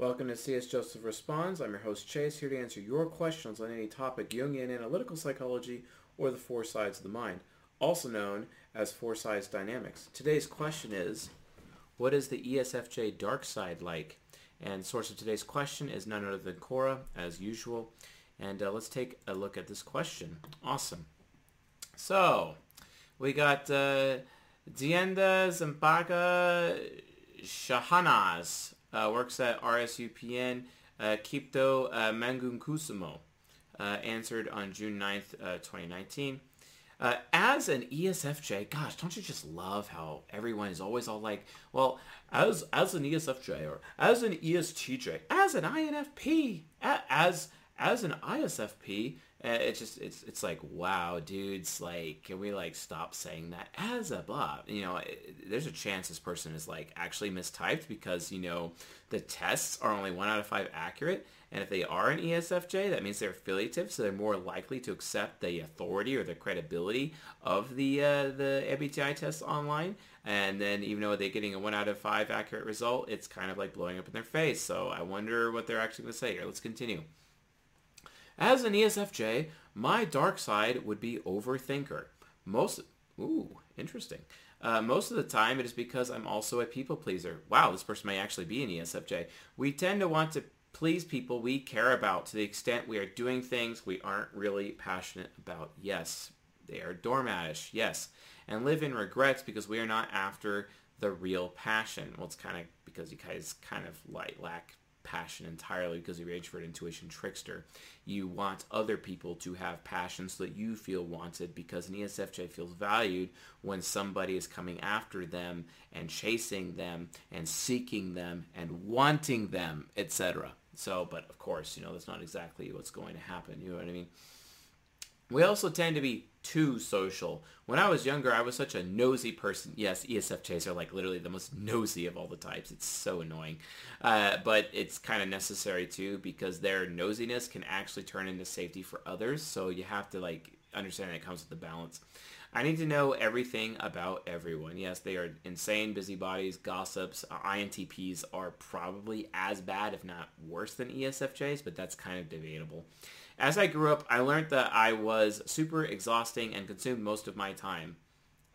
Welcome to CS Joseph Responds. I'm your host Chase, here to answer your questions on any topic Jungian analytical psychology or the four sides of the mind, also known as four sides dynamics. Today's question is, what is the ESFJ dark side like? And source of today's question is none other than Quora, as usual. And uh, let's take a look at this question. Awesome. So, we got uh, Dienda Zampaga Shahanaz uh, works at RSUPN, uh, Kipto uh, Mangunkusumo, uh, answered on June 9th, uh, 2019. Uh, as an ESFJ, gosh, don't you just love how everyone is always all like, well, as as an ESFJ or as an ESTJ, as an INFP, as as an ISFP, it's just it's it's like wow dudes like can we like stop saying that as a blah you know it, there's a chance this person is like actually mistyped because you know the tests are only one out of five accurate. And if they are an ESFJ that means they're affiliative so they're more likely to accept the authority or the credibility of the uh, the MBTI test online. And then even though they're getting a one out of five accurate result it's kind of like blowing up in their face. So I wonder what they're actually going to say. Here let's continue as an ESFJ, my dark side would be overthinker. Most, ooh, interesting. Uh, most of the time, it is because I'm also a people pleaser. Wow, this person may actually be an ESFJ. We tend to want to please people we care about to the extent we are doing things we aren't really passionate about. Yes, they are doormatish. Yes, and live in regrets because we are not after the real passion. Well, it's kind of because you guys kind of like lack passion entirely because you're introvert intuition trickster. You want other people to have passion so that you feel wanted because an ESFJ feels valued when somebody is coming after them and chasing them and seeking them and wanting them, etc. So, but of course, you know, that's not exactly what's going to happen. You know what I mean? We also tend to be too social. When I was younger, I was such a nosy person. Yes, ESFJs are like literally the most nosy of all the types. It's so annoying. Uh, but it's kind of necessary too because their nosiness can actually turn into safety for others. So you have to like understand that it comes with the balance. I need to know everything about everyone. Yes, they are insane busybodies, gossips. INTPs are probably as bad, if not worse than ESFJs, but that's kind of debatable. As I grew up, I learned that I was super exhausting and consumed most of my time.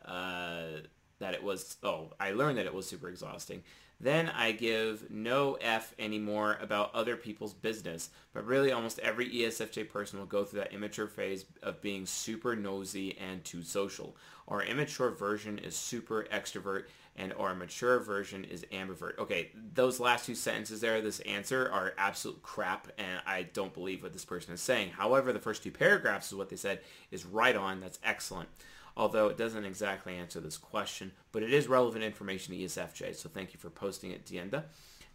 Uh, that it was, oh, I learned that it was super exhausting. Then I give no F anymore about other people's business. But really almost every ESFJ person will go through that immature phase of being super nosy and too social. Our immature version is super extrovert and our mature version is ambivert. Okay, those last two sentences there, this answer are absolute crap and I don't believe what this person is saying. However, the first two paragraphs is what they said is right on. That's excellent. Although it doesn't exactly answer this question, but it is relevant information to ESFJ. So thank you for posting it, Dienda.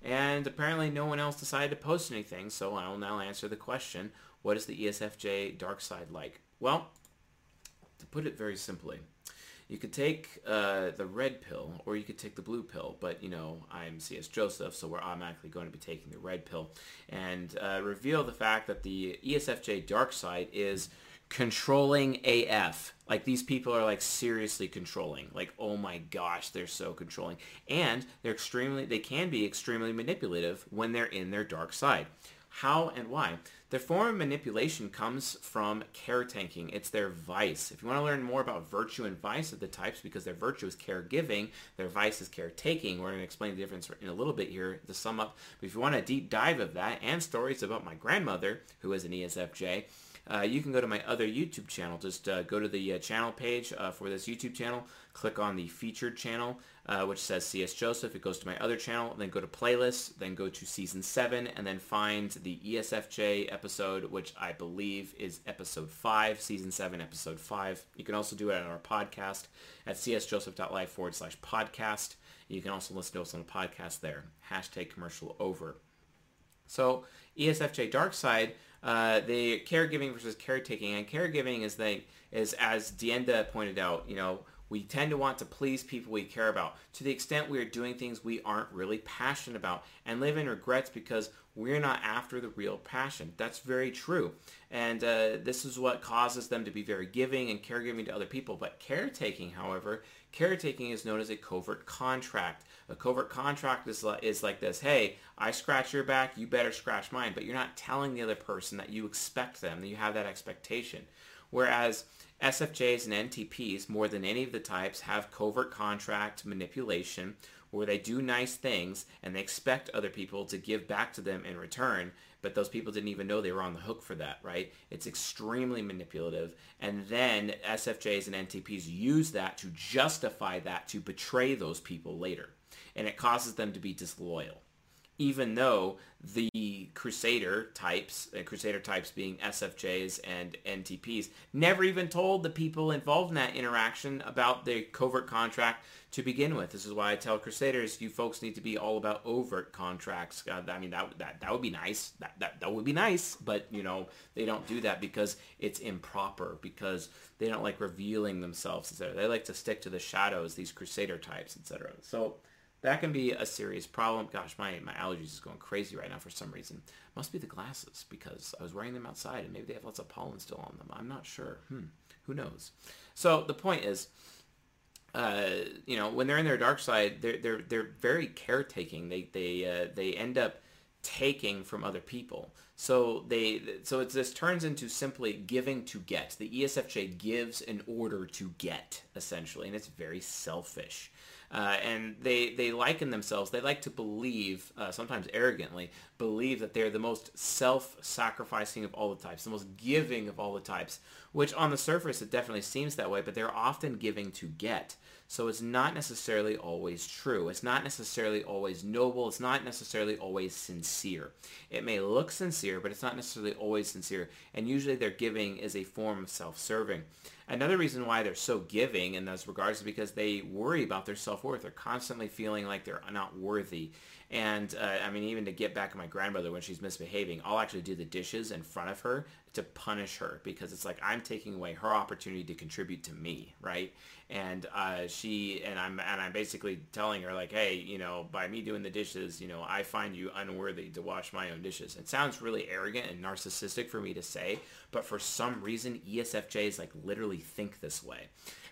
And apparently no one else decided to post anything, so I'll now answer the question, what is the ESFJ dark side like? Well, to put it very simply, you could take uh, the red pill or you could take the blue pill, but you know, I'm CS Joseph, so we're automatically going to be taking the red pill and uh, reveal the fact that the ESFJ dark side is controlling AF. Like these people are like seriously controlling. Like, oh my gosh, they're so controlling. And they're extremely, they can be extremely manipulative when they're in their dark side. How and why? Their form of manipulation comes from caretaking. It's their vice. If you want to learn more about virtue and vice of the types, because their virtue is caregiving, their vice is caretaking, we're going to explain the difference in a little bit here to sum up. But if you want a deep dive of that and stories about my grandmother, who is an ESFJ, uh, you can go to my other YouTube channel. Just uh, go to the uh, channel page uh, for this YouTube channel, click on the featured channel, uh, which says CS Joseph. It goes to my other channel, then go to playlists, then go to season 7, and then find the ESFJ episode, which I believe is episode 5, season 7, episode 5. You can also do it on our podcast at csjoseph.life forward slash podcast. You can also listen to us on the podcast there. Hashtag commercial over. So ESFJ Dark Side uh, the caregiving versus caretaking, and caregiving is they is as Dienda pointed out, you know, we tend to want to please people we care about. To the extent we are doing things we aren't really passionate about and live in regrets because we're not after the real passion. That's very true. And uh, this is what causes them to be very giving and caregiving to other people. But caretaking, however, Caretaking is known as a covert contract. A covert contract is is like this. Hey, I scratch your back, you better scratch mine. But you're not telling the other person that you expect them, that you have that expectation. Whereas SFJs and NTPs, more than any of the types, have covert contract manipulation where they do nice things and they expect other people to give back to them in return but those people didn't even know they were on the hook for that, right? It's extremely manipulative. And then SFJs and NTPs use that to justify that to betray those people later. And it causes them to be disloyal even though the Crusader types, and Crusader types being SFJs and NTPs, never even told the people involved in that interaction about the covert contract to begin with. This is why I tell Crusaders, you folks need to be all about overt contracts. Uh, I mean, that, that, that would be nice. That, that, that would be nice, but, you know, they don't do that because it's improper, because they don't like revealing themselves, etc. They like to stick to the shadows, these Crusader types, etc. So that can be a serious problem. Gosh, my, my allergies is going crazy right now for some reason. Must be the glasses because I was wearing them outside and maybe they have lots of pollen still on them. I'm not sure. Hmm. Who knows? So the point is, uh, you know, when they're in their dark side, they're they're they're very caretaking. They they uh, they end up taking from other people. So they so it's this turns into simply giving to get. The ESFJ gives in order to get essentially, and it's very selfish. Uh, and they they liken themselves. They like to believe, uh, sometimes arrogantly, believe that they're the most self-sacrificing of all the types, the most giving of all the types. Which on the surface it definitely seems that way, but they're often giving to get. So it's not necessarily always true. It's not necessarily always noble. It's not necessarily always sincere. It may look sincere, but it's not necessarily always sincere. And usually their giving is a form of self-serving. Another reason why they're so giving in those regards is because they worry about their self-worth. They're constantly feeling like they're not worthy. And uh, I mean, even to get back at my grandmother when she's misbehaving, I'll actually do the dishes in front of her to punish her because it's like I'm taking away her opportunity to contribute to me, right? And uh, she and I'm and I'm basically telling her like, hey, you know, by me doing the dishes, you know, I find you unworthy to wash my own dishes. It sounds really arrogant and narcissistic for me to say, but for some reason, ESFJs like literally think this way.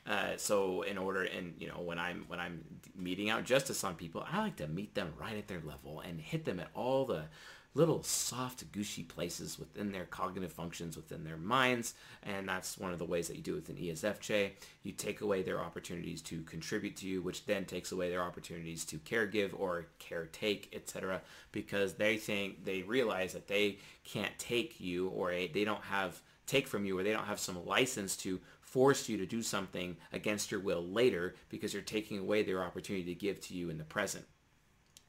Uh, so in order, and you know, when I'm when I'm meting out justice on people, I like to meet them right at their level and hit them at all the little soft, gushy places within their cognitive functions, within their minds, and that's one of the ways that you do with an ESFJ. You take away their opportunities to contribute to you, which then takes away their opportunities to care give or caretake, etc., because they think they realize that they can't take you or they don't have take from you or they don't have some license to force you to do something against your will later because you're taking away their opportunity to give to you in the present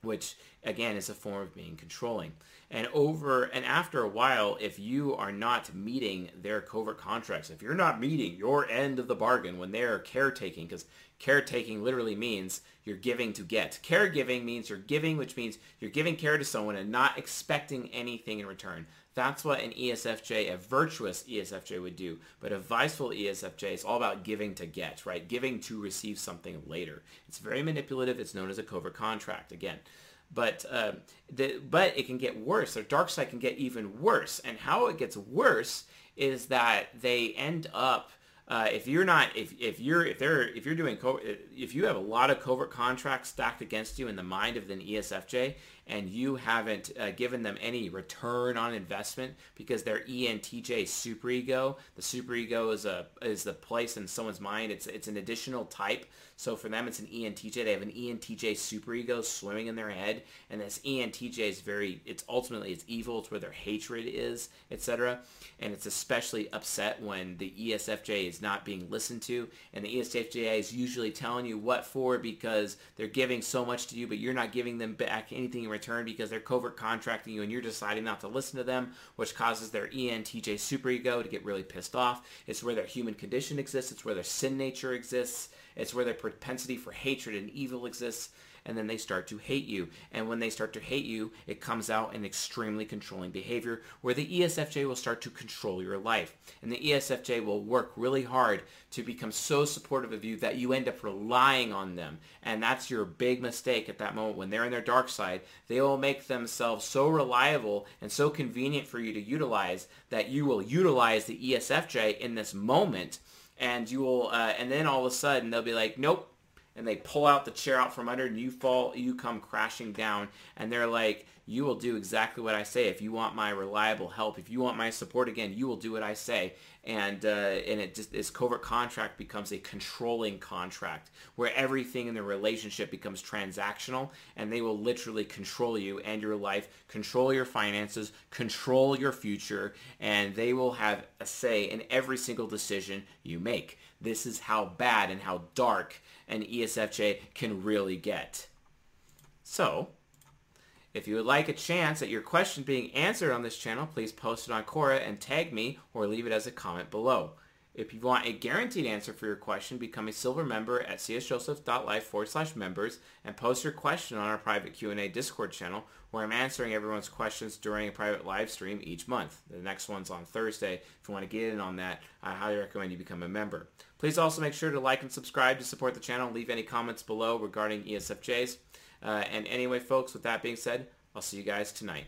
which again is a form of being controlling. And over and after a while, if you are not meeting their covert contracts, if you're not meeting your end of the bargain when they're caretaking, because caretaking literally means you're giving to get. Caregiving means you're giving, which means you're giving care to someone and not expecting anything in return. That's what an ESFJ, a virtuous ESFJ would do. But a viceful ESFJ is all about giving to get, right? Giving to receive something later. It's very manipulative. It's known as a covert contract, again. But uh, the, but it can get worse. Their dark side can get even worse. And how it gets worse is that they end up uh, if you're not if, if you're if they're if you're doing co- if you have a lot of covert contracts stacked against you in the mind of an ESFJ and you haven't uh, given them any return on investment because their ENTJ superego, the superego is a is the place in someone's mind. It's it's an additional type. So for them, it's an ENTJ. They have an ENTJ superego swimming in their head, and this ENTJ is very. It's ultimately it's evil. It's where their hatred is, etc. And it's especially upset when the ESFJ is not being listened to, and the ESFJ is usually telling you what for because they're giving so much to you, but you're not giving them back anything in return because they're covert contracting you and you're deciding not to listen to them, which causes their ENTJ superego to get really pissed off. It's where their human condition exists. It's where their sin nature exists. It's where their propensity for hatred and evil exists and then they start to hate you. And when they start to hate you, it comes out in extremely controlling behavior where the ESFJ will start to control your life. And the ESFJ will work really hard to become so supportive of you that you end up relying on them. And that's your big mistake at that moment. When they're in their dark side, they will make themselves so reliable and so convenient for you to utilize that you will utilize the ESFJ in this moment and you will uh, and then all of a sudden they'll be like nope and they pull out the chair out from under and you fall, you come crashing down and they're like, you will do exactly what I say. If you want my reliable help, if you want my support again, you will do what I say. And uh, and it just this covert contract becomes a controlling contract where everything in the relationship becomes transactional, and they will literally control you and your life, control your finances, control your future, and they will have a say in every single decision you make. This is how bad and how dark an ESFJ can really get. So, if you would like a chance at your question being answered on this channel, please post it on Quora and tag me or leave it as a comment below. If you want a guaranteed answer for your question, become a silver member at csjoseph.life forward slash members and post your question on our private Q&A Discord channel where I'm answering everyone's questions during a private live stream each month. The next one's on Thursday. If you want to get in on that, I highly recommend you become a member. Please also make sure to like and subscribe to support the channel. Leave any comments below regarding ESFJs. Uh, and anyway, folks, with that being said, I'll see you guys tonight.